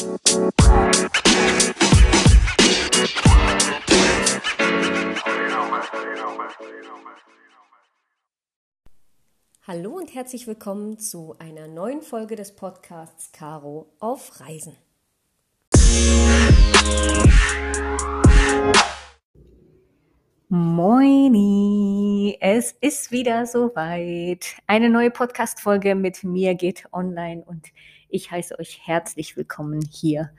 Hallo und herzlich willkommen zu einer neuen Folge des Podcasts Caro auf Reisen. Moini, es ist wieder soweit. Eine neue Podcast-Folge mit mir geht online und ich heiße euch herzlich willkommen hier.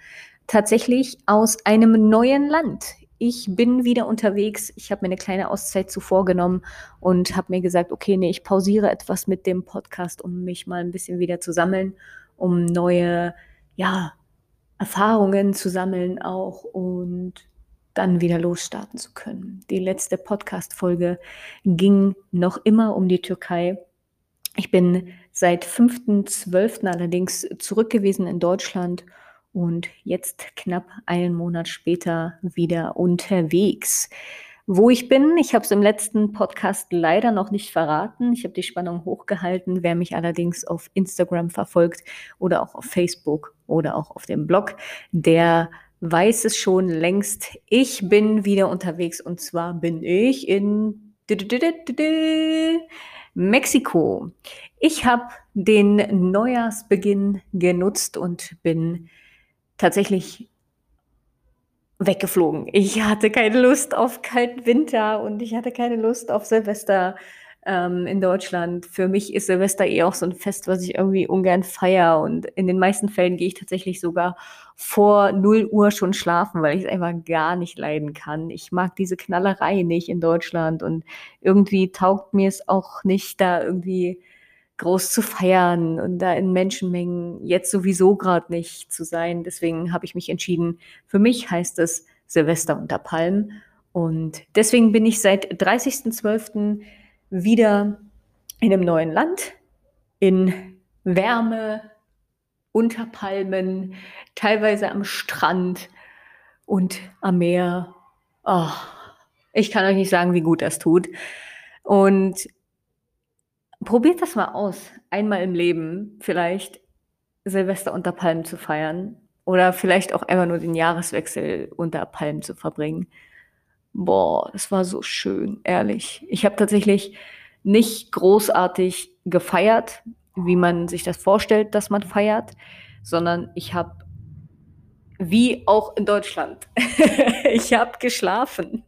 Tatsächlich aus einem neuen Land. Ich bin wieder unterwegs. Ich habe mir eine kleine Auszeit zuvor genommen und habe mir gesagt, okay, nee, ich pausiere etwas mit dem Podcast, um mich mal ein bisschen wieder zu sammeln, um neue, ja, Erfahrungen zu sammeln auch und dann wieder losstarten zu können. Die letzte Podcast-Folge ging noch immer um die Türkei. Ich bin seit 5.12. allerdings zurück gewesen in Deutschland und jetzt knapp einen Monat später wieder unterwegs. Wo ich bin, ich habe es im letzten Podcast leider noch nicht verraten. Ich habe die Spannung hochgehalten. Wer mich allerdings auf Instagram verfolgt oder auch auf Facebook oder auch auf dem Blog, der weiß es schon längst. Ich bin wieder unterwegs und zwar bin ich in Mexiko. Ich habe den Neujahrsbeginn genutzt und bin tatsächlich weggeflogen. Ich hatte keine Lust auf kalten Winter und ich hatte keine Lust auf Silvester ähm, in Deutschland. Für mich ist Silvester eh auch so ein Fest, was ich irgendwie ungern feiere. Und in den meisten Fällen gehe ich tatsächlich sogar vor 0 Uhr schon schlafen, weil ich es einfach gar nicht leiden kann. Ich mag diese Knallerei nicht in Deutschland und irgendwie taugt mir es auch nicht, da irgendwie groß zu feiern und da in Menschenmengen jetzt sowieso gerade nicht zu sein. Deswegen habe ich mich entschieden, für mich heißt es Silvester unter Palmen. Und deswegen bin ich seit 30.12 wieder in einem neuen Land, in Wärme, unter Palmen, teilweise am Strand und am Meer. Oh, ich kann euch nicht sagen, wie gut das tut. Und probiert das mal aus, einmal im Leben vielleicht Silvester unter Palmen zu feiern oder vielleicht auch einfach nur den Jahreswechsel unter Palmen zu verbringen. Boah, das war so schön, ehrlich. Ich habe tatsächlich nicht großartig gefeiert, wie man sich das vorstellt, dass man feiert, sondern ich habe, wie auch in Deutschland, ich habe geschlafen,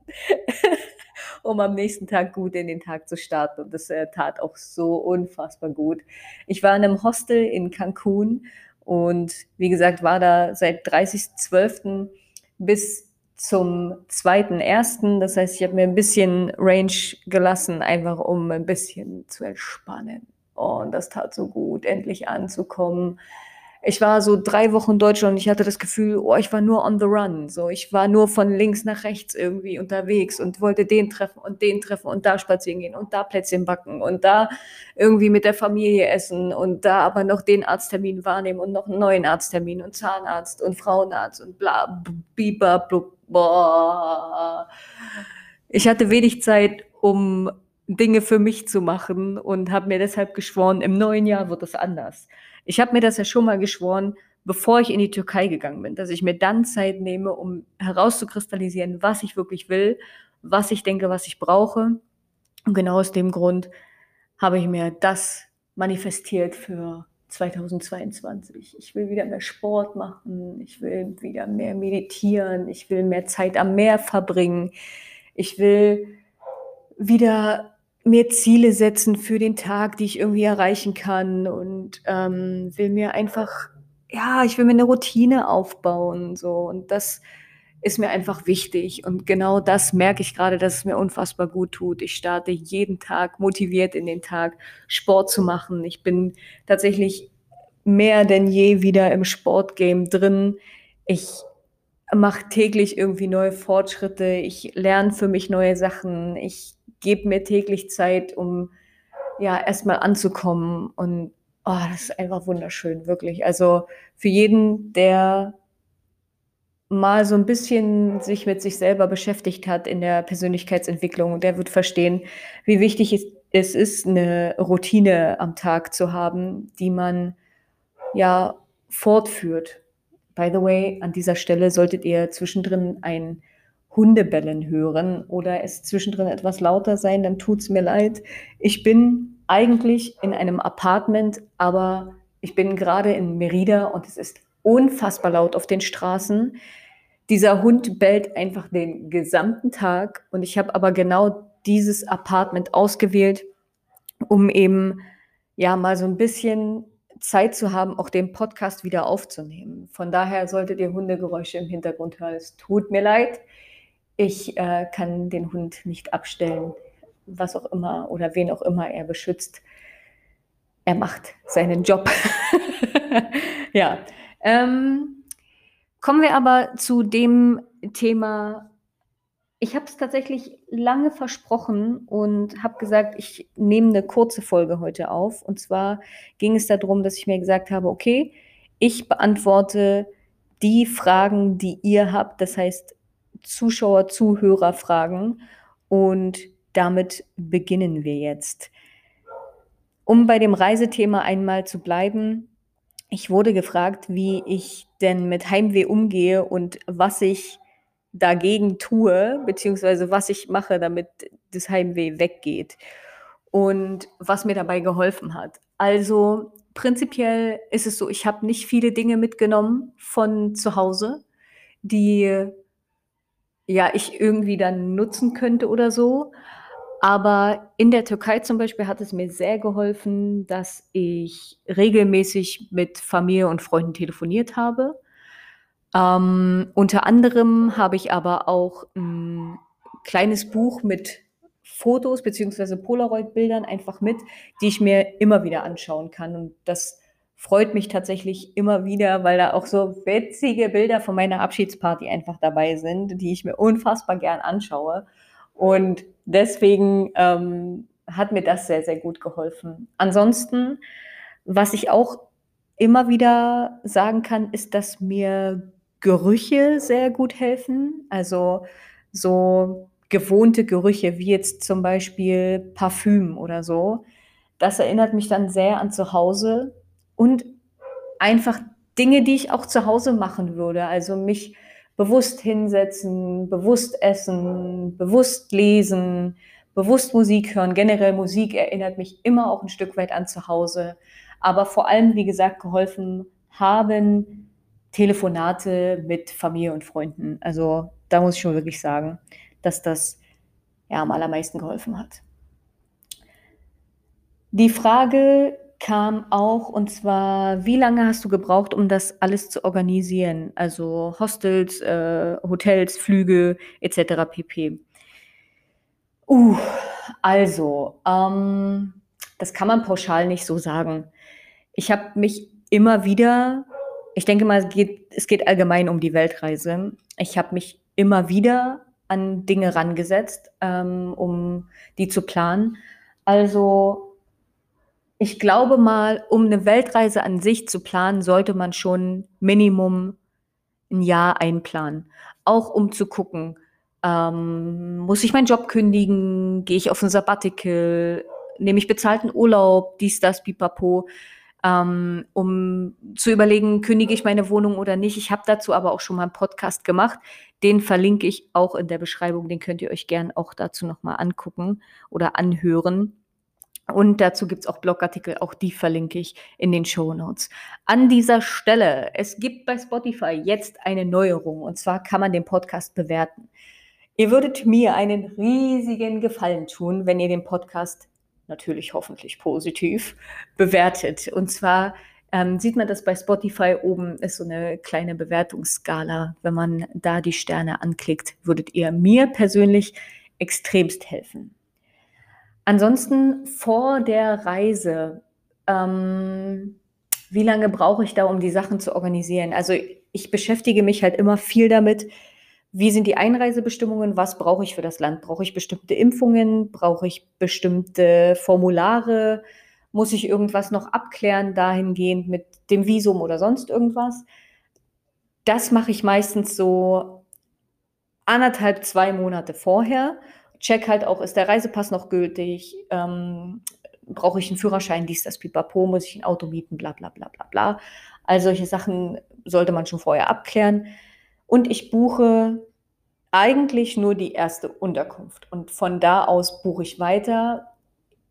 um am nächsten Tag gut in den Tag zu starten. Und das äh, tat auch so unfassbar gut. Ich war in einem Hostel in Cancun und wie gesagt, war da seit 30.12. bis zum zweiten ersten. Das heißt, ich habe mir ein bisschen Range gelassen, einfach um ein bisschen zu entspannen. und das tat so gut, endlich anzukommen. Ich war so drei Wochen in Deutschland und ich hatte das Gefühl, oh, ich war nur on the run. So, ich war nur von links nach rechts irgendwie unterwegs und wollte den treffen und den treffen und da spazieren gehen und da Plätzchen backen und da irgendwie mit der Familie essen und da aber noch den Arzttermin wahrnehmen und noch einen neuen Arzttermin und Zahnarzt und Frauenarzt und bla, biber, blub, boah. Ich hatte wenig Zeit, um Dinge für mich zu machen und habe mir deshalb geschworen, im neuen Jahr wird es anders. Ich habe mir das ja schon mal geschworen, bevor ich in die Türkei gegangen bin, dass ich mir dann Zeit nehme, um herauszukristallisieren, was ich wirklich will, was ich denke, was ich brauche. Und genau aus dem Grund habe ich mir das manifestiert für 2022. Ich will wieder mehr Sport machen, ich will wieder mehr meditieren, ich will mehr Zeit am Meer verbringen, ich will wieder mir Ziele setzen für den Tag, die ich irgendwie erreichen kann und ähm, will mir einfach, ja, ich will mir eine Routine aufbauen so und das ist mir einfach wichtig und genau das merke ich gerade, dass es mir unfassbar gut tut. Ich starte jeden Tag motiviert in den Tag, Sport zu machen. Ich bin tatsächlich mehr denn je wieder im Sportgame drin. Ich mache täglich irgendwie neue Fortschritte. Ich lerne für mich neue Sachen. Ich gebe mir täglich Zeit, um ja erstmal anzukommen. Und oh, das ist einfach wunderschön, wirklich. Also für jeden, der mal so ein bisschen sich mit sich selber beschäftigt hat in der Persönlichkeitsentwicklung, der wird verstehen, wie wichtig es ist, eine Routine am Tag zu haben, die man ja fortführt. by the way, an dieser Stelle solltet ihr zwischendrin ein Hundebellen hören oder es zwischendrin etwas lauter sein, dann tut es mir leid. Ich bin eigentlich in einem Apartment, aber ich bin gerade in Merida und es ist unfassbar laut auf den Straßen. Dieser Hund bellt einfach den gesamten Tag und ich habe aber genau dieses Apartment ausgewählt, um eben ja mal so ein bisschen Zeit zu haben, auch den Podcast wieder aufzunehmen. Von daher solltet ihr Hundegeräusche im Hintergrund hören. Es tut mir leid. Ich äh, kann den Hund nicht abstellen, was auch immer oder wen auch immer er beschützt. Er macht seinen Job. ja. Ähm, kommen wir aber zu dem Thema. Ich habe es tatsächlich lange versprochen und habe gesagt, ich nehme eine kurze Folge heute auf. Und zwar ging es darum, dass ich mir gesagt habe, okay, ich beantworte die Fragen, die ihr habt. Das heißt, Zuschauer, Zuhörer fragen. Und damit beginnen wir jetzt. Um bei dem Reisethema einmal zu bleiben, ich wurde gefragt, wie ich denn mit Heimweh umgehe und was ich dagegen tue, beziehungsweise was ich mache, damit das Heimweh weggeht und was mir dabei geholfen hat. Also prinzipiell ist es so, ich habe nicht viele Dinge mitgenommen von zu Hause, die ja, ich irgendwie dann nutzen könnte oder so. Aber in der Türkei zum Beispiel hat es mir sehr geholfen, dass ich regelmäßig mit Familie und Freunden telefoniert habe. Ähm, unter anderem habe ich aber auch ein kleines Buch mit Fotos beziehungsweise Polaroid-Bildern einfach mit, die ich mir immer wieder anschauen kann. Und das freut mich tatsächlich immer wieder, weil da auch so witzige Bilder von meiner Abschiedsparty einfach dabei sind, die ich mir unfassbar gern anschaue. Und deswegen ähm, hat mir das sehr, sehr gut geholfen. Ansonsten, was ich auch immer wieder sagen kann, ist, dass mir Gerüche sehr gut helfen. Also so gewohnte Gerüche, wie jetzt zum Beispiel Parfüm oder so. Das erinnert mich dann sehr an zu Hause und einfach Dinge, die ich auch zu Hause machen würde. Also mich bewusst hinsetzen, bewusst essen, bewusst lesen, bewusst Musik hören. Generell Musik erinnert mich immer auch ein Stück weit an zu Hause. Aber vor allem, wie gesagt, geholfen haben Telefonate mit Familie und Freunden. Also da muss ich schon wirklich sagen, dass das ja am allermeisten geholfen hat. Die Frage kam auch, und zwar, wie lange hast du gebraucht, um das alles zu organisieren? Also Hostels, äh, Hotels, Flüge etc. pp. Uh, also, ähm, das kann man pauschal nicht so sagen. Ich habe mich immer wieder, ich denke mal, es geht, es geht allgemein um die Weltreise. Ich habe mich immer wieder an Dinge rangesetzt, ähm, um die zu planen. Also ich glaube mal, um eine Weltreise an sich zu planen, sollte man schon Minimum ein Jahr einplanen. Auch um zu gucken, ähm, muss ich meinen Job kündigen, gehe ich auf ein Sabbatical, nehme ich bezahlten Urlaub, dies, das, pipapo, ähm, um zu überlegen, kündige ich meine Wohnung oder nicht. Ich habe dazu aber auch schon mal einen Podcast gemacht. Den verlinke ich auch in der Beschreibung. Den könnt ihr euch gern auch dazu nochmal angucken oder anhören. Und dazu gibt es auch Blogartikel, auch die verlinke ich in den Show Notes. An dieser Stelle, es gibt bei Spotify jetzt eine Neuerung und zwar kann man den Podcast bewerten. Ihr würdet mir einen riesigen Gefallen tun, wenn ihr den Podcast natürlich hoffentlich positiv bewertet. Und zwar ähm, sieht man das bei Spotify oben ist so eine kleine Bewertungsskala. Wenn man da die Sterne anklickt, würdet ihr mir persönlich extremst helfen. Ansonsten vor der Reise, ähm, wie lange brauche ich da, um die Sachen zu organisieren? Also ich beschäftige mich halt immer viel damit, wie sind die Einreisebestimmungen, was brauche ich für das Land? Brauche ich bestimmte Impfungen? Brauche ich bestimmte Formulare? Muss ich irgendwas noch abklären dahingehend mit dem Visum oder sonst irgendwas? Das mache ich meistens so anderthalb, zwei Monate vorher check halt auch, ist der Reisepass noch gültig? Ähm, brauche ich einen Führerschein, dies, das, pipapo, muss ich ein Auto mieten, bla, bla, bla, bla, bla. All solche Sachen sollte man schon vorher abklären. Und ich buche eigentlich nur die erste Unterkunft. Und von da aus buche ich weiter.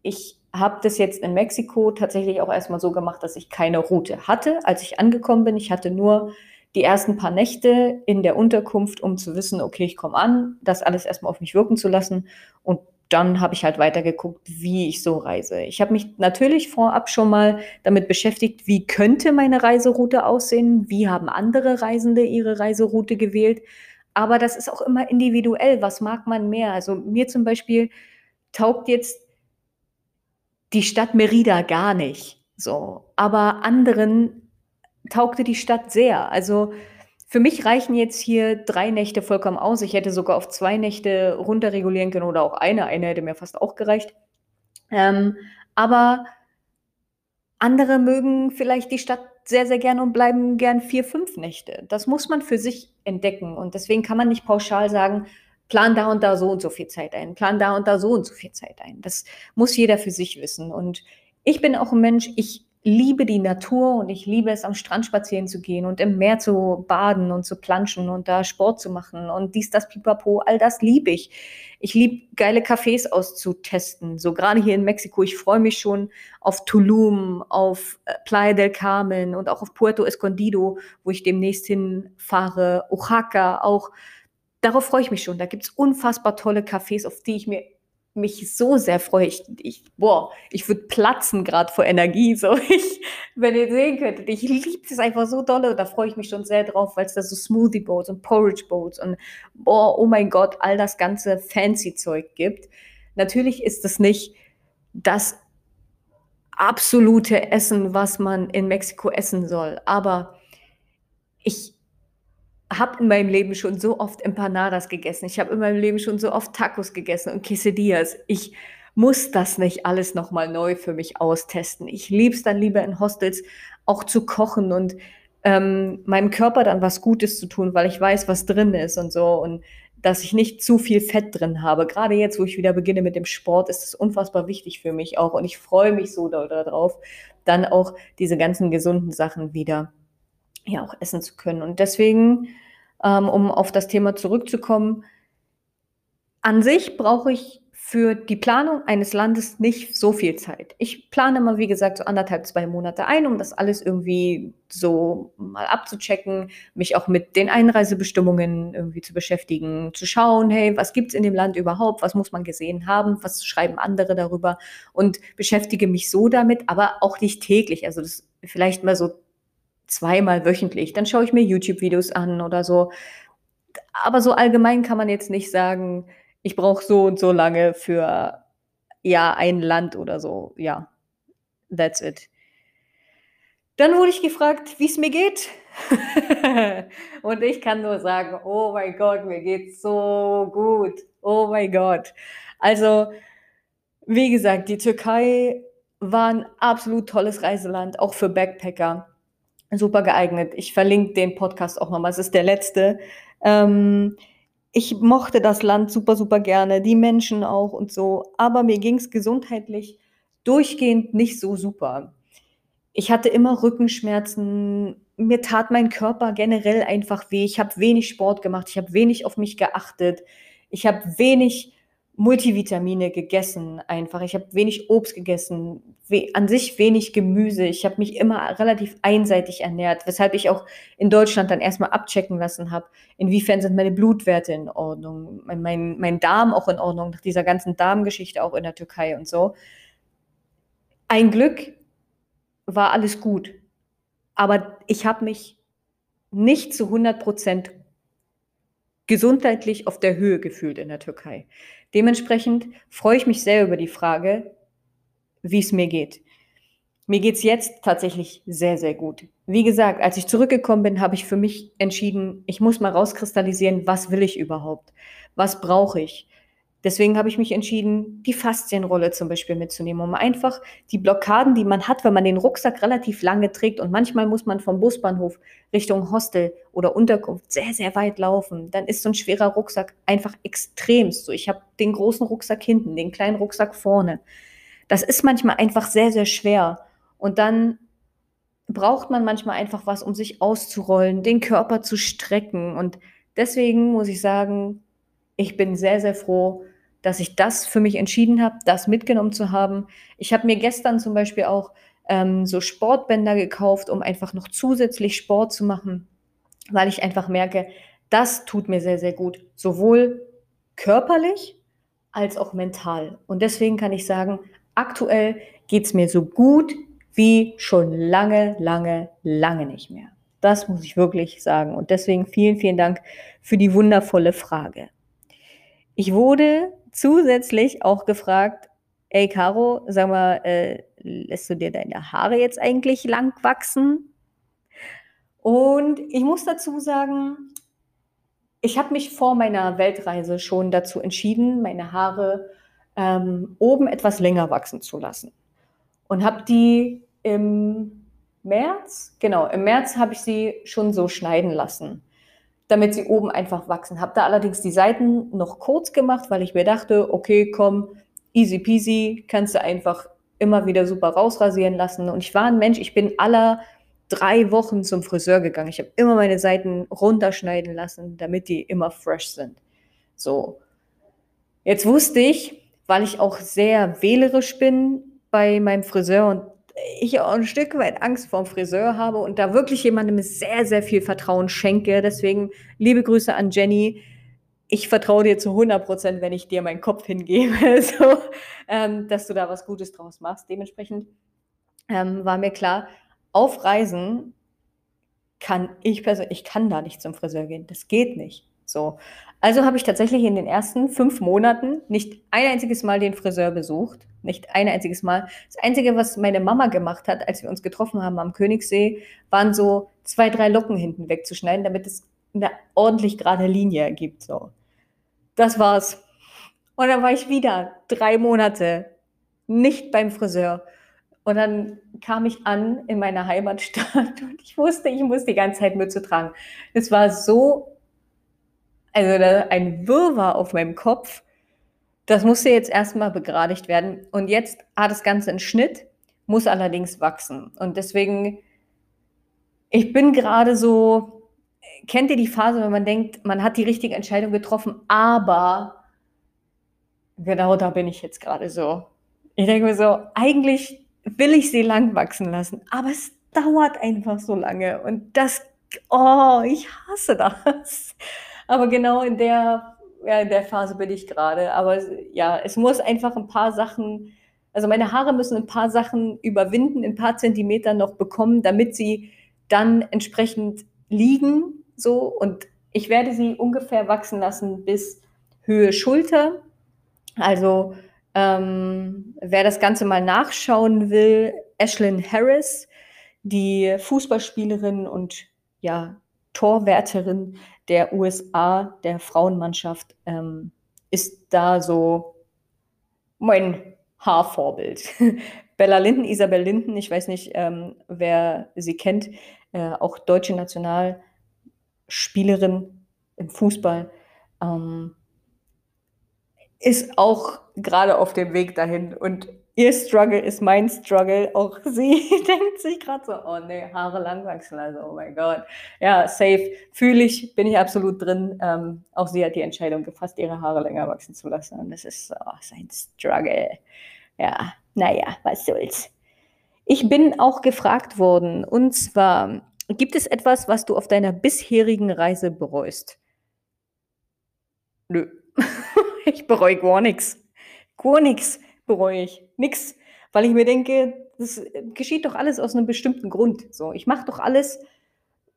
Ich habe das jetzt in Mexiko tatsächlich auch erstmal so gemacht, dass ich keine Route hatte, als ich angekommen bin. Ich hatte nur die ersten paar Nächte in der Unterkunft, um zu wissen, okay, ich komme an, das alles erstmal auf mich wirken zu lassen. Und dann habe ich halt weitergeguckt, wie ich so reise. Ich habe mich natürlich vorab schon mal damit beschäftigt, wie könnte meine Reiseroute aussehen, wie haben andere Reisende ihre Reiseroute gewählt. Aber das ist auch immer individuell. Was mag man mehr? Also mir zum Beispiel taugt jetzt die Stadt Merida gar nicht. So. Aber anderen taugte die Stadt sehr. Also für mich reichen jetzt hier drei Nächte vollkommen aus. Ich hätte sogar auf zwei Nächte runterregulieren können oder auch eine. Eine hätte mir fast auch gereicht. Ähm, aber andere mögen vielleicht die Stadt sehr, sehr gerne und bleiben gern vier, fünf Nächte. Das muss man für sich entdecken. Und deswegen kann man nicht pauschal sagen, plan da und da so und so viel Zeit ein, plan da und da so und so viel Zeit ein. Das muss jeder für sich wissen. Und ich bin auch ein Mensch, ich liebe die Natur und ich liebe es, am Strand spazieren zu gehen und im Meer zu baden und zu planschen und da Sport zu machen und dies, das, pipapo, all das liebe ich. Ich liebe geile Cafés auszutesten, so gerade hier in Mexiko. Ich freue mich schon auf Tulum, auf äh, Playa del Carmen und auch auf Puerto Escondido, wo ich demnächst hinfahre, Oaxaca auch. Darauf freue ich mich schon. Da gibt es unfassbar tolle Cafés, auf die ich mir mich so sehr freue. Ich, ich boah, ich würde platzen gerade vor Energie. So, ich, wenn ihr sehen könntet, ich liebe es einfach so dolle. Da freue ich mich schon sehr drauf, weil es da so Smoothie Boats und Porridge Boats und boah, oh mein Gott, all das ganze fancy Zeug gibt. Natürlich ist es nicht das absolute Essen, was man in Mexiko essen soll, aber ich habe in meinem Leben schon so oft Empanadas gegessen. Ich habe in meinem Leben schon so oft Tacos gegessen und Quesadillas. Ich muss das nicht alles nochmal neu für mich austesten. Ich liebe es dann lieber in Hostels auch zu kochen und ähm, meinem Körper dann was Gutes zu tun, weil ich weiß, was drin ist und so und dass ich nicht zu viel Fett drin habe. Gerade jetzt, wo ich wieder beginne mit dem Sport, ist es unfassbar wichtig für mich auch und ich freue mich so darauf, dann auch diese ganzen gesunden Sachen wieder ja auch essen zu können. Und deswegen ähm, um auf das Thema zurückzukommen. An sich brauche ich für die Planung eines Landes nicht so viel Zeit. Ich plane mal, wie gesagt, so anderthalb, zwei Monate ein, um das alles irgendwie so mal abzuchecken, mich auch mit den Einreisebestimmungen irgendwie zu beschäftigen, zu schauen, hey, was gibt es in dem Land überhaupt, was muss man gesehen haben, was schreiben andere darüber und beschäftige mich so damit, aber auch nicht täglich. Also das vielleicht mal so zweimal wöchentlich. Dann schaue ich mir YouTube-Videos an oder so. Aber so allgemein kann man jetzt nicht sagen, ich brauche so und so lange für ja ein Land oder so. Ja, that's it. Dann wurde ich gefragt, wie es mir geht. und ich kann nur sagen, oh mein Gott, mir geht's so gut. Oh mein Gott. Also, wie gesagt, die Türkei war ein absolut tolles Reiseland, auch für Backpacker super geeignet. Ich verlinke den Podcast auch nochmal. Es ist der letzte. Ähm, ich mochte das Land super, super gerne, die Menschen auch und so, aber mir ging es gesundheitlich durchgehend nicht so super. Ich hatte immer Rückenschmerzen, mir tat mein Körper generell einfach weh. Ich habe wenig Sport gemacht, ich habe wenig auf mich geachtet, ich habe wenig Multivitamine gegessen einfach. Ich habe wenig Obst gegessen, we an sich wenig Gemüse. Ich habe mich immer relativ einseitig ernährt, weshalb ich auch in Deutschland dann erstmal abchecken lassen habe, inwiefern sind meine Blutwerte in Ordnung, mein, mein, mein Darm auch in Ordnung, nach dieser ganzen Darmgeschichte auch in der Türkei und so. Ein Glück war alles gut, aber ich habe mich nicht zu 100 Prozent gesundheitlich auf der Höhe gefühlt in der Türkei. Dementsprechend freue ich mich sehr über die Frage, wie es mir geht. Mir geht es jetzt tatsächlich sehr, sehr gut. Wie gesagt, als ich zurückgekommen bin, habe ich für mich entschieden, ich muss mal rauskristallisieren, was will ich überhaupt? Was brauche ich? Deswegen habe ich mich entschieden, die Faszienrolle zum Beispiel mitzunehmen, um einfach die Blockaden, die man hat, wenn man den Rucksack relativ lange trägt und manchmal muss man vom Busbahnhof Richtung Hostel oder Unterkunft sehr, sehr weit laufen, dann ist so ein schwerer Rucksack einfach extremst so. Ich habe den großen Rucksack hinten, den kleinen Rucksack vorne. Das ist manchmal einfach sehr, sehr schwer. Und dann braucht man manchmal einfach was, um sich auszurollen, den Körper zu strecken. Und deswegen muss ich sagen, ich bin sehr, sehr froh, dass ich das für mich entschieden habe, das mitgenommen zu haben. Ich habe mir gestern zum Beispiel auch ähm, so Sportbänder gekauft, um einfach noch zusätzlich Sport zu machen, weil ich einfach merke, das tut mir sehr, sehr gut, sowohl körperlich als auch mental. Und deswegen kann ich sagen, aktuell geht es mir so gut wie schon lange, lange, lange nicht mehr. Das muss ich wirklich sagen. Und deswegen vielen, vielen Dank für die wundervolle Frage. Ich wurde zusätzlich auch gefragt, ey Caro, sag mal, äh, lässt du dir deine Haare jetzt eigentlich lang wachsen? Und ich muss dazu sagen, ich habe mich vor meiner Weltreise schon dazu entschieden, meine Haare ähm, oben etwas länger wachsen zu lassen. Und habe die im März, genau, im März habe ich sie schon so schneiden lassen, damit sie oben einfach wachsen. Habe da allerdings die Seiten noch kurz gemacht, weil ich mir dachte, okay, komm, easy peasy, kannst du einfach immer wieder super rausrasieren lassen. Und ich war ein Mensch, ich bin aller drei Wochen zum Friseur gegangen. Ich habe immer meine Seiten runterschneiden lassen, damit die immer fresh sind. So. Jetzt wusste ich, weil ich auch sehr wählerisch bin bei meinem Friseur und ich auch ein Stück weit Angst vorm Friseur habe und da wirklich jemandem sehr, sehr viel Vertrauen schenke. Deswegen liebe Grüße an Jenny. Ich vertraue dir zu 100 Prozent, wenn ich dir meinen Kopf hingebe, so, ähm, dass du da was Gutes draus machst. Dementsprechend ähm, war mir klar, auf Reisen kann ich persönlich, ich kann da nicht zum Friseur gehen. Das geht nicht. So. Also habe ich tatsächlich in den ersten fünf Monaten nicht ein einziges Mal den Friseur besucht. Nicht ein einziges Mal. Das Einzige, was meine Mama gemacht hat, als wir uns getroffen haben am Königssee, waren so zwei, drei Locken hinten wegzuschneiden, damit es eine ordentlich gerade Linie ergibt. So. Das war's. Und dann war ich wieder drei Monate nicht beim Friseur. Und dann kam ich an in meiner Heimatstadt und ich wusste, ich muss die ganze Zeit Mütze tragen. Es war so, also ein Wirrwarr auf meinem Kopf. Das musste jetzt erstmal begradigt werden. Und jetzt hat das Ganze einen Schnitt, muss allerdings wachsen. Und deswegen, ich bin gerade so, kennt ihr die Phase, wenn man denkt, man hat die richtige Entscheidung getroffen, aber genau da bin ich jetzt gerade so. Ich denke mir so, eigentlich will ich sie lang wachsen lassen. Aber es dauert einfach so lange und das, oh, ich hasse das. Aber genau in der, ja, in der Phase bin ich gerade. Aber ja, es muss einfach ein paar Sachen, also meine Haare müssen ein paar Sachen überwinden, ein paar Zentimeter noch bekommen, damit sie dann entsprechend liegen, so. Und ich werde sie ungefähr wachsen lassen bis Höhe Schulter. Also ähm, wer das Ganze mal nachschauen will, Ashlyn Harris, die Fußballspielerin und ja, Torwärterin der USA, der Frauenmannschaft, ähm, ist da so mein Haarvorbild. Bella Linden, Isabel Linden, ich weiß nicht, ähm, wer sie kennt, äh, auch deutsche Nationalspielerin im Fußball. Ähm, ist auch gerade auf dem Weg dahin. Und ihr Struggle ist mein Struggle. Auch sie denkt sich gerade so, oh nee, Haare lang wachsen. Also, oh mein Gott. Ja, safe. Fühle ich, bin ich absolut drin. Ähm, auch sie hat die Entscheidung gefasst, ihre Haare länger wachsen zu lassen. Und das ist oh, sein Struggle. Ja, naja, was soll's. Ich bin auch gefragt worden. Und zwar, gibt es etwas, was du auf deiner bisherigen Reise bereust? Nö. ich bereue gar nichts. Gar nichts bereue ich. Nix. Weil ich mir denke, das geschieht doch alles aus einem bestimmten Grund. So, ich mache doch alles,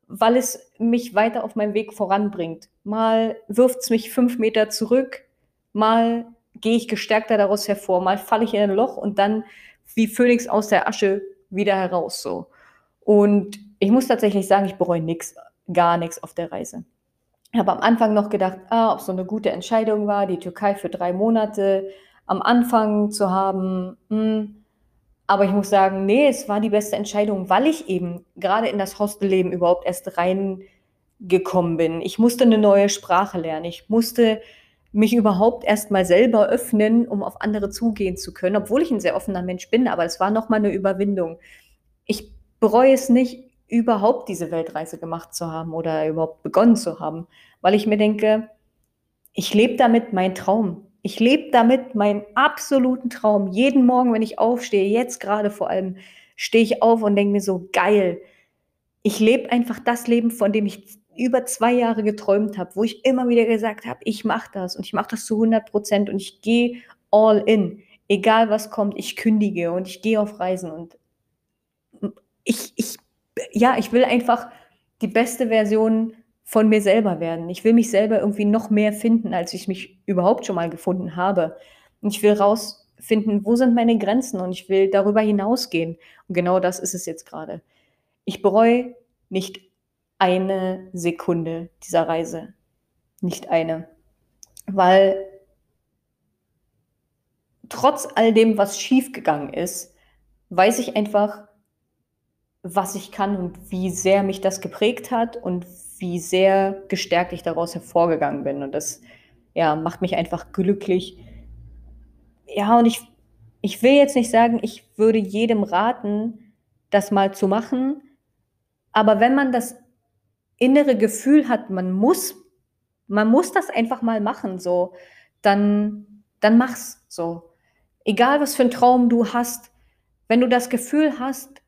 weil es mich weiter auf meinem Weg voranbringt. Mal wirft es mich fünf Meter zurück, mal gehe ich gestärkter daraus hervor, mal falle ich in ein Loch und dann wie Phönix aus der Asche wieder heraus. So. Und ich muss tatsächlich sagen, ich bereue nichts, gar nichts auf der Reise. Ich habe am Anfang noch gedacht, ah, ob so eine gute Entscheidung war, die Türkei für drei Monate am Anfang zu haben. Hm. Aber ich muss sagen, nee, es war die beste Entscheidung, weil ich eben gerade in das Hostelleben überhaupt erst reingekommen bin. Ich musste eine neue Sprache lernen. Ich musste mich überhaupt erst mal selber öffnen, um auf andere zugehen zu können, obwohl ich ein sehr offener Mensch bin, aber es war nochmal eine Überwindung. Ich bereue es nicht, überhaupt diese Weltreise gemacht zu haben oder überhaupt begonnen zu haben, weil ich mir denke, ich lebe damit meinen Traum. Ich lebe damit meinen absoluten Traum. Jeden Morgen, wenn ich aufstehe, jetzt gerade vor allem, stehe ich auf und denke mir so, geil. Ich lebe einfach das Leben, von dem ich über zwei Jahre geträumt habe, wo ich immer wieder gesagt habe, ich mache das und ich mache das zu 100 Prozent und ich gehe all in. Egal was kommt, ich kündige und ich gehe auf Reisen und ich, ich, ja, ich will einfach die beste Version von mir selber werden. Ich will mich selber irgendwie noch mehr finden, als ich mich überhaupt schon mal gefunden habe. Und ich will rausfinden, wo sind meine Grenzen und ich will darüber hinausgehen. Und genau das ist es jetzt gerade. Ich bereue nicht eine Sekunde dieser Reise. Nicht eine. Weil trotz all dem, was schiefgegangen ist, weiß ich einfach, was ich kann und wie sehr mich das geprägt hat und wie sehr gestärkt ich daraus hervorgegangen bin. Und das ja, macht mich einfach glücklich. Ja, und ich, ich will jetzt nicht sagen, ich würde jedem raten, das mal zu machen. Aber wenn man das innere Gefühl hat, man muss, man muss das einfach mal machen, so, dann, dann mach's so. Egal was für ein Traum du hast, wenn du das Gefühl hast,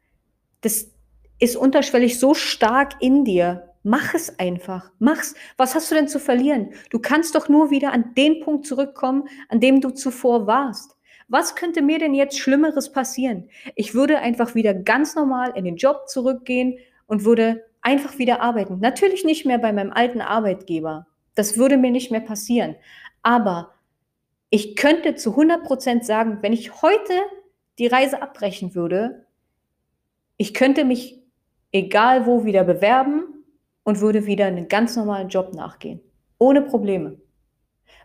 das ist unterschwellig so stark in dir, mach es einfach. Mach's. Was hast du denn zu verlieren? Du kannst doch nur wieder an den Punkt zurückkommen, an dem du zuvor warst. Was könnte mir denn jetzt Schlimmeres passieren? Ich würde einfach wieder ganz normal in den Job zurückgehen und würde einfach wieder arbeiten. Natürlich nicht mehr bei meinem alten Arbeitgeber. Das würde mir nicht mehr passieren. Aber ich könnte zu 100 Prozent sagen, wenn ich heute die Reise abbrechen würde, ich könnte mich egal wo wieder bewerben und würde wieder einen ganz normalen Job nachgehen. Ohne Probleme.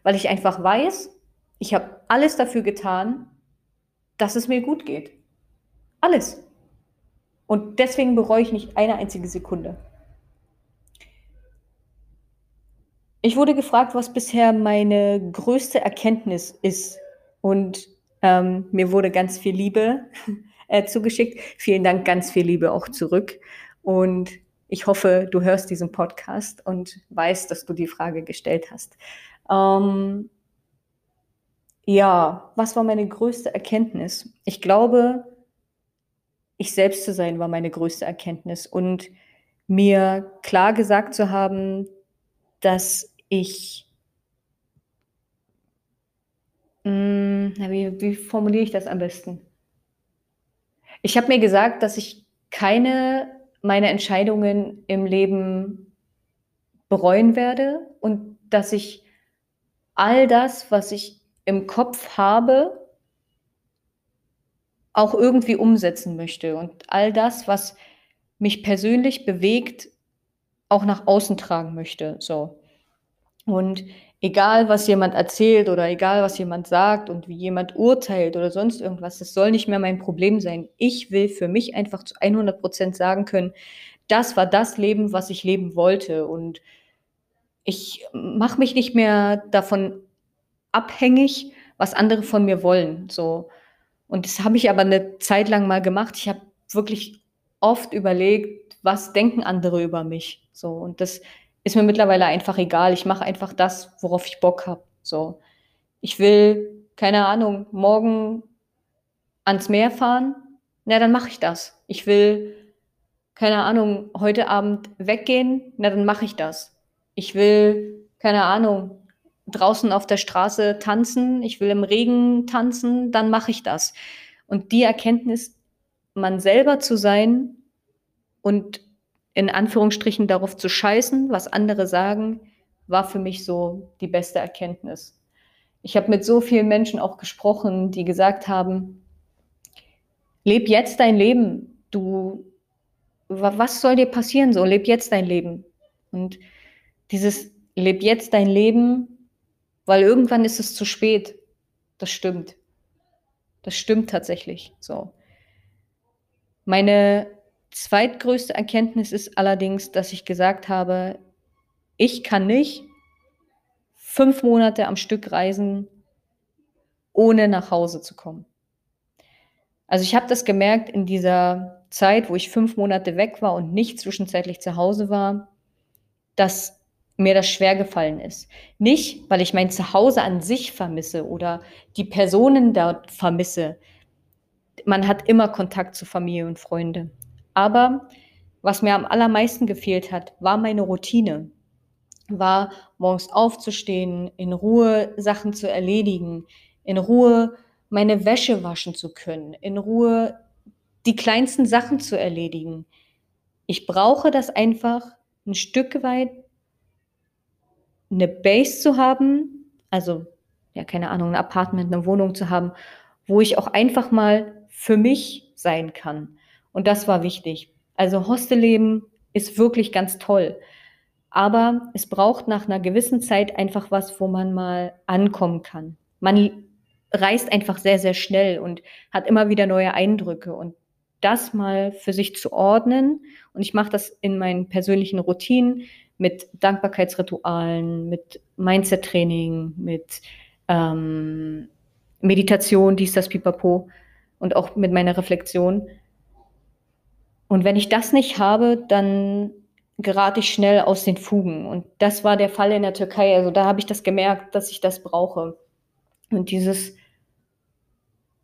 Weil ich einfach weiß, ich habe alles dafür getan, dass es mir gut geht. Alles. Und deswegen bereue ich nicht eine einzige Sekunde. Ich wurde gefragt, was bisher meine größte Erkenntnis ist. Und ähm, mir wurde ganz viel Liebe äh, zugeschickt. Vielen Dank, ganz viel Liebe auch zurück. Und ich hoffe, du hörst diesen Podcast und weißt, dass du die Frage gestellt hast. Ähm, ja, was war meine größte Erkenntnis? Ich glaube, ich selbst zu sein war meine größte Erkenntnis und mir klar gesagt zu haben, dass ich, mh, hm, wie, wie formuliere ich das am besten? Ich habe mir gesagt, dass ich keine meiner Entscheidungen im Leben bereuen werde und dass ich all das, was ich im Kopf habe, auch irgendwie umsetzen möchte und all das, was mich persönlich bewegt, auch nach außen tragen möchte. So. Und egal, was jemand erzählt oder egal, was jemand sagt und wie jemand urteilt oder sonst irgendwas, das soll nicht mehr mein Problem sein. Ich will für mich einfach zu 100 Prozent sagen können, das war das Leben, was ich leben wollte. Und ich mache mich nicht mehr davon abhängig, was andere von mir wollen. So. Und das habe ich aber eine Zeit lang mal gemacht. Ich habe wirklich oft überlegt, was denken andere über mich. So. Und das ist mir mittlerweile einfach egal. Ich mache einfach das, worauf ich Bock habe. So. Ich will, keine Ahnung, morgen ans Meer fahren. Na, dann mache ich das. Ich will, keine Ahnung, heute Abend weggehen. Na, dann mache ich das. Ich will, keine Ahnung, draußen auf der Straße tanzen, ich will im Regen tanzen, dann mache ich das. Und die Erkenntnis, man selber zu sein und in Anführungsstrichen darauf zu scheißen, was andere sagen, war für mich so die beste Erkenntnis. Ich habe mit so vielen Menschen auch gesprochen, die gesagt haben, leb jetzt dein Leben. Du, was soll dir passieren so? Leb jetzt dein Leben. Und dieses leb jetzt dein Leben weil irgendwann ist es zu spät. Das stimmt. Das stimmt tatsächlich so. Meine zweitgrößte Erkenntnis ist allerdings, dass ich gesagt habe, ich kann nicht fünf Monate am Stück reisen, ohne nach Hause zu kommen. Also ich habe das gemerkt in dieser Zeit, wo ich fünf Monate weg war und nicht zwischenzeitlich zu Hause war, dass mir das schwer gefallen ist. Nicht, weil ich mein Zuhause an sich vermisse oder die Personen dort vermisse. Man hat immer Kontakt zu Familie und Freunde. Aber was mir am allermeisten gefehlt hat, war meine Routine. War morgens aufzustehen, in Ruhe Sachen zu erledigen, in Ruhe meine Wäsche waschen zu können, in Ruhe die kleinsten Sachen zu erledigen. Ich brauche das einfach ein Stück weit eine Base zu haben, also ja, keine Ahnung, ein Apartment, eine Wohnung zu haben, wo ich auch einfach mal für mich sein kann. Und das war wichtig. Also Hostelleben ist wirklich ganz toll. Aber es braucht nach einer gewissen Zeit einfach was, wo man mal ankommen kann. Man reist einfach sehr, sehr schnell und hat immer wieder neue Eindrücke. Und das mal für sich zu ordnen, und ich mache das in meinen persönlichen Routinen mit Dankbarkeitsritualen, mit Mindset-Training, mit ähm, Meditation, dies, das, pipapo und auch mit meiner Reflexion. Und wenn ich das nicht habe, dann gerate ich schnell aus den Fugen. Und das war der Fall in der Türkei. Also da habe ich das gemerkt, dass ich das brauche. Und dieses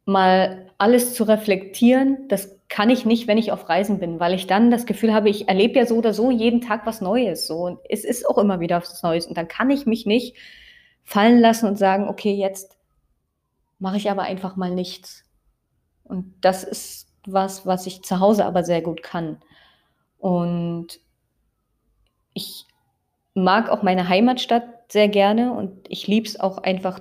mal alles zu reflektieren, das kann ich nicht, wenn ich auf Reisen bin, weil ich dann das Gefühl habe, ich erlebe ja so oder so jeden Tag was Neues. So. Und es ist auch immer wieder was Neues. Und dann kann ich mich nicht fallen lassen und sagen, okay, jetzt mache ich aber einfach mal nichts. Und das ist was, was ich zu Hause aber sehr gut kann. Und ich mag auch meine Heimatstadt sehr gerne und ich liebe es auch einfach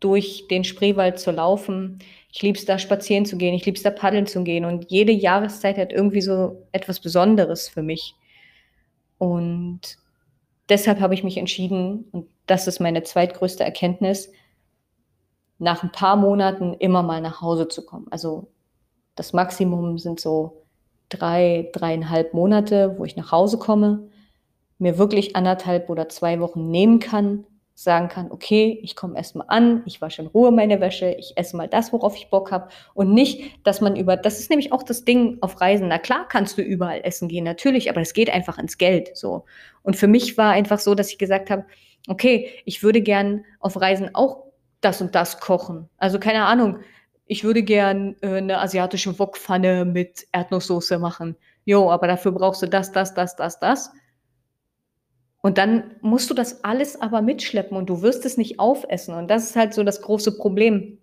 durch den Spreewald zu laufen. Ich liebe es da spazieren zu gehen, ich liebe es da paddeln zu gehen und jede Jahreszeit hat irgendwie so etwas Besonderes für mich. Und deshalb habe ich mich entschieden, und das ist meine zweitgrößte Erkenntnis, nach ein paar Monaten immer mal nach Hause zu kommen. Also das Maximum sind so drei, dreieinhalb Monate, wo ich nach Hause komme, mir wirklich anderthalb oder zwei Wochen nehmen kann, sagen kann, okay, ich komme erstmal an, ich wasche in Ruhe meine Wäsche, ich esse mal das, worauf ich Bock habe und nicht, dass man über, das ist nämlich auch das Ding auf Reisen, na klar kannst du überall essen gehen, natürlich, aber es geht einfach ins Geld, so. Und für mich war einfach so, dass ich gesagt habe, okay, ich würde gern auf Reisen auch das und das kochen. Also keine Ahnung, ich würde gern äh, eine asiatische Wokpfanne mit Erdnusssoße machen. Jo, aber dafür brauchst du das, das, das, das, das. Und dann musst du das alles aber mitschleppen und du wirst es nicht aufessen. Und das ist halt so das große Problem.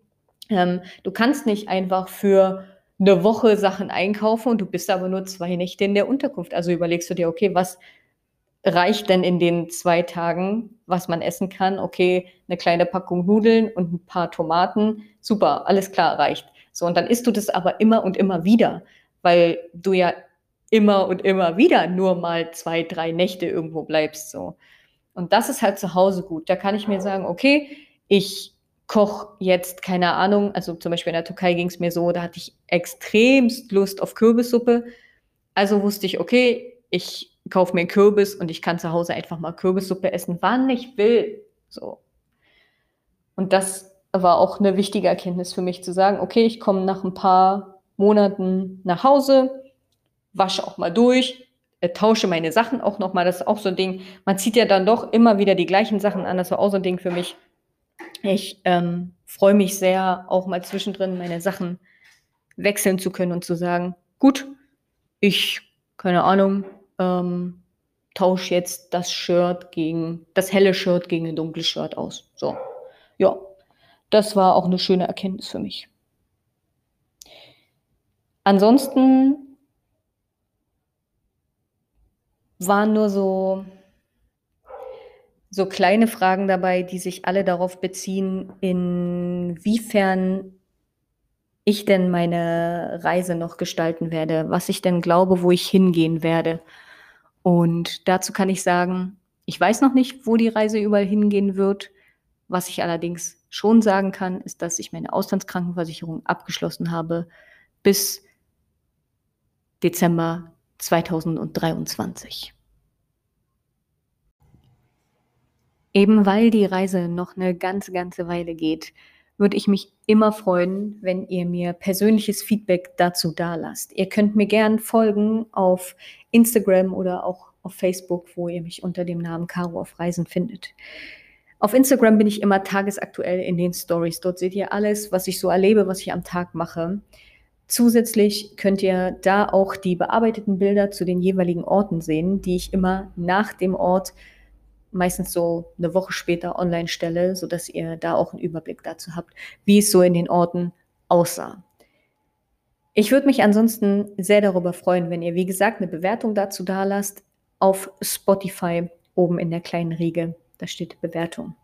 Ähm, du kannst nicht einfach für eine Woche Sachen einkaufen und du bist aber nur zwei Nächte in der Unterkunft. Also überlegst du dir, okay, was reicht denn in den zwei Tagen, was man essen kann? Okay, eine kleine Packung Nudeln und ein paar Tomaten. Super, alles klar, reicht. So, und dann isst du das aber immer und immer wieder, weil du ja immer und immer wieder nur mal zwei, drei Nächte irgendwo bleibst. So. Und das ist halt zu Hause gut. Da kann ich mir sagen, okay, ich koche jetzt, keine Ahnung, also zum Beispiel in der Türkei ging es mir so, da hatte ich extremst Lust auf Kürbissuppe. Also wusste ich, okay, ich kaufe mir einen Kürbis und ich kann zu Hause einfach mal Kürbissuppe essen, wann ich will. So. Und das war auch eine wichtige Erkenntnis für mich, zu sagen, okay, ich komme nach ein paar Monaten nach Hause, wasche auch mal durch, äh, tausche meine Sachen auch noch mal. Das ist auch so ein Ding. Man zieht ja dann doch immer wieder die gleichen Sachen an. Das war auch so ein Ding für mich. Ich ähm, freue mich sehr, auch mal zwischendrin meine Sachen wechseln zu können und zu sagen, gut, ich, keine Ahnung, ähm, tausche jetzt das Shirt gegen, das helle Shirt gegen ein dunkles Shirt aus. So, ja, das war auch eine schöne Erkenntnis für mich. Ansonsten waren nur so, so kleine Fragen dabei, die sich alle darauf beziehen, inwiefern ich denn meine Reise noch gestalten werde, was ich denn glaube, wo ich hingehen werde. Und dazu kann ich sagen, ich weiß noch nicht, wo die Reise überall hingehen wird. Was ich allerdings schon sagen kann, ist, dass ich meine Auslandskrankenversicherung abgeschlossen habe bis Dezember 2023. Eben weil die Reise noch eine ganze, ganze Weile geht, würde ich mich immer freuen, wenn ihr mir persönliches Feedback dazu dalasst. Ihr könnt mir gern folgen auf Instagram oder auch auf Facebook, wo ihr mich unter dem Namen Caro auf Reisen findet. Auf Instagram bin ich immer tagesaktuell in den Stories. Dort seht ihr alles, was ich so erlebe, was ich am Tag mache. Zusätzlich könnt ihr da auch die bearbeiteten Bilder zu den jeweiligen Orten sehen, die ich immer nach dem Ort meistens so eine Woche später online stelle, sodass ihr da auch einen Überblick dazu habt, wie es so in den Orten aussah. Ich würde mich ansonsten sehr darüber freuen, wenn ihr, wie gesagt, eine Bewertung dazu da lasst auf Spotify oben in der kleinen Riege. Da steht Bewertung.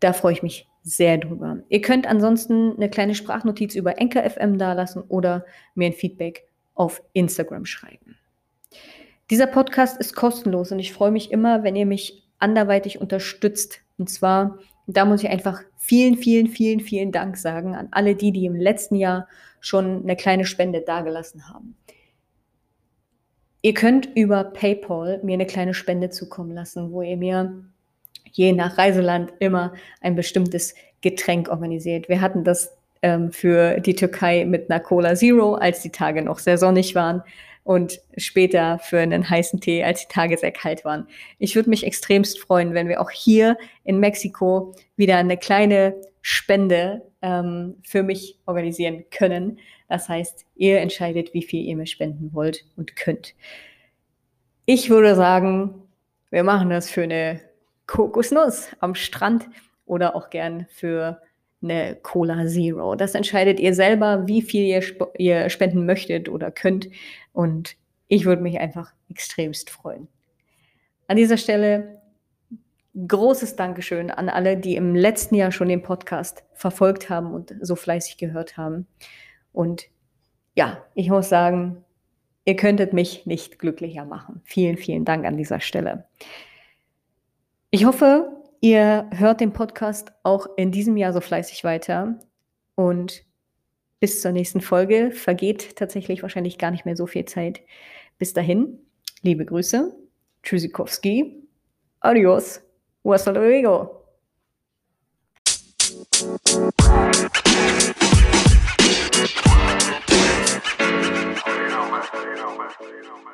Da freue ich mich sehr drüber. Ihr könnt ansonsten eine kleine Sprachnotiz über Enker FM dalassen oder mir ein Feedback auf Instagram schreiben. Dieser Podcast ist kostenlos und ich freue mich immer, wenn ihr mich anderweitig unterstützt. Und zwar, da muss ich einfach vielen, vielen, vielen, vielen Dank sagen an alle die, die im letzten Jahr schon eine kleine Spende dagelassen haben. Ihr könnt über PayPal mir eine kleine Spende zukommen lassen, wo ihr mir je nach Reiseland immer ein bestimmtes Getränk organisiert. Wir hatten das ähm, für die Türkei mit einer Cola Zero, als die Tage noch sehr sonnig waren und später für einen heißen Tee, als die Tage sehr kalt waren. Ich würde mich extremst freuen, wenn wir auch hier in Mexiko wieder eine kleine Spende ähm, für mich organisieren können. Das heißt, ihr entscheidet, wie viel ihr mir spenden wollt und könnt. Ich würde sagen, wir machen das für eine Kokosnuss am Strand oder auch gern für eine Cola Zero. Das entscheidet ihr selber, wie viel ihr, sp ihr spenden möchtet oder könnt. Und ich würde mich einfach extremst freuen. An dieser Stelle großes Dankeschön an alle, die im letzten Jahr schon den Podcast verfolgt haben und so fleißig gehört haben. Und ja, ich muss sagen, ihr könntet mich nicht glücklicher machen. Vielen, vielen Dank an dieser Stelle. Ich hoffe, ihr hört den Podcast auch in diesem Jahr so fleißig weiter und bis zur nächsten Folge vergeht tatsächlich wahrscheinlich gar nicht mehr so viel Zeit. Bis dahin, liebe Grüße, Tschüssikowski, adios, hasta luego. you know, man. You know, man.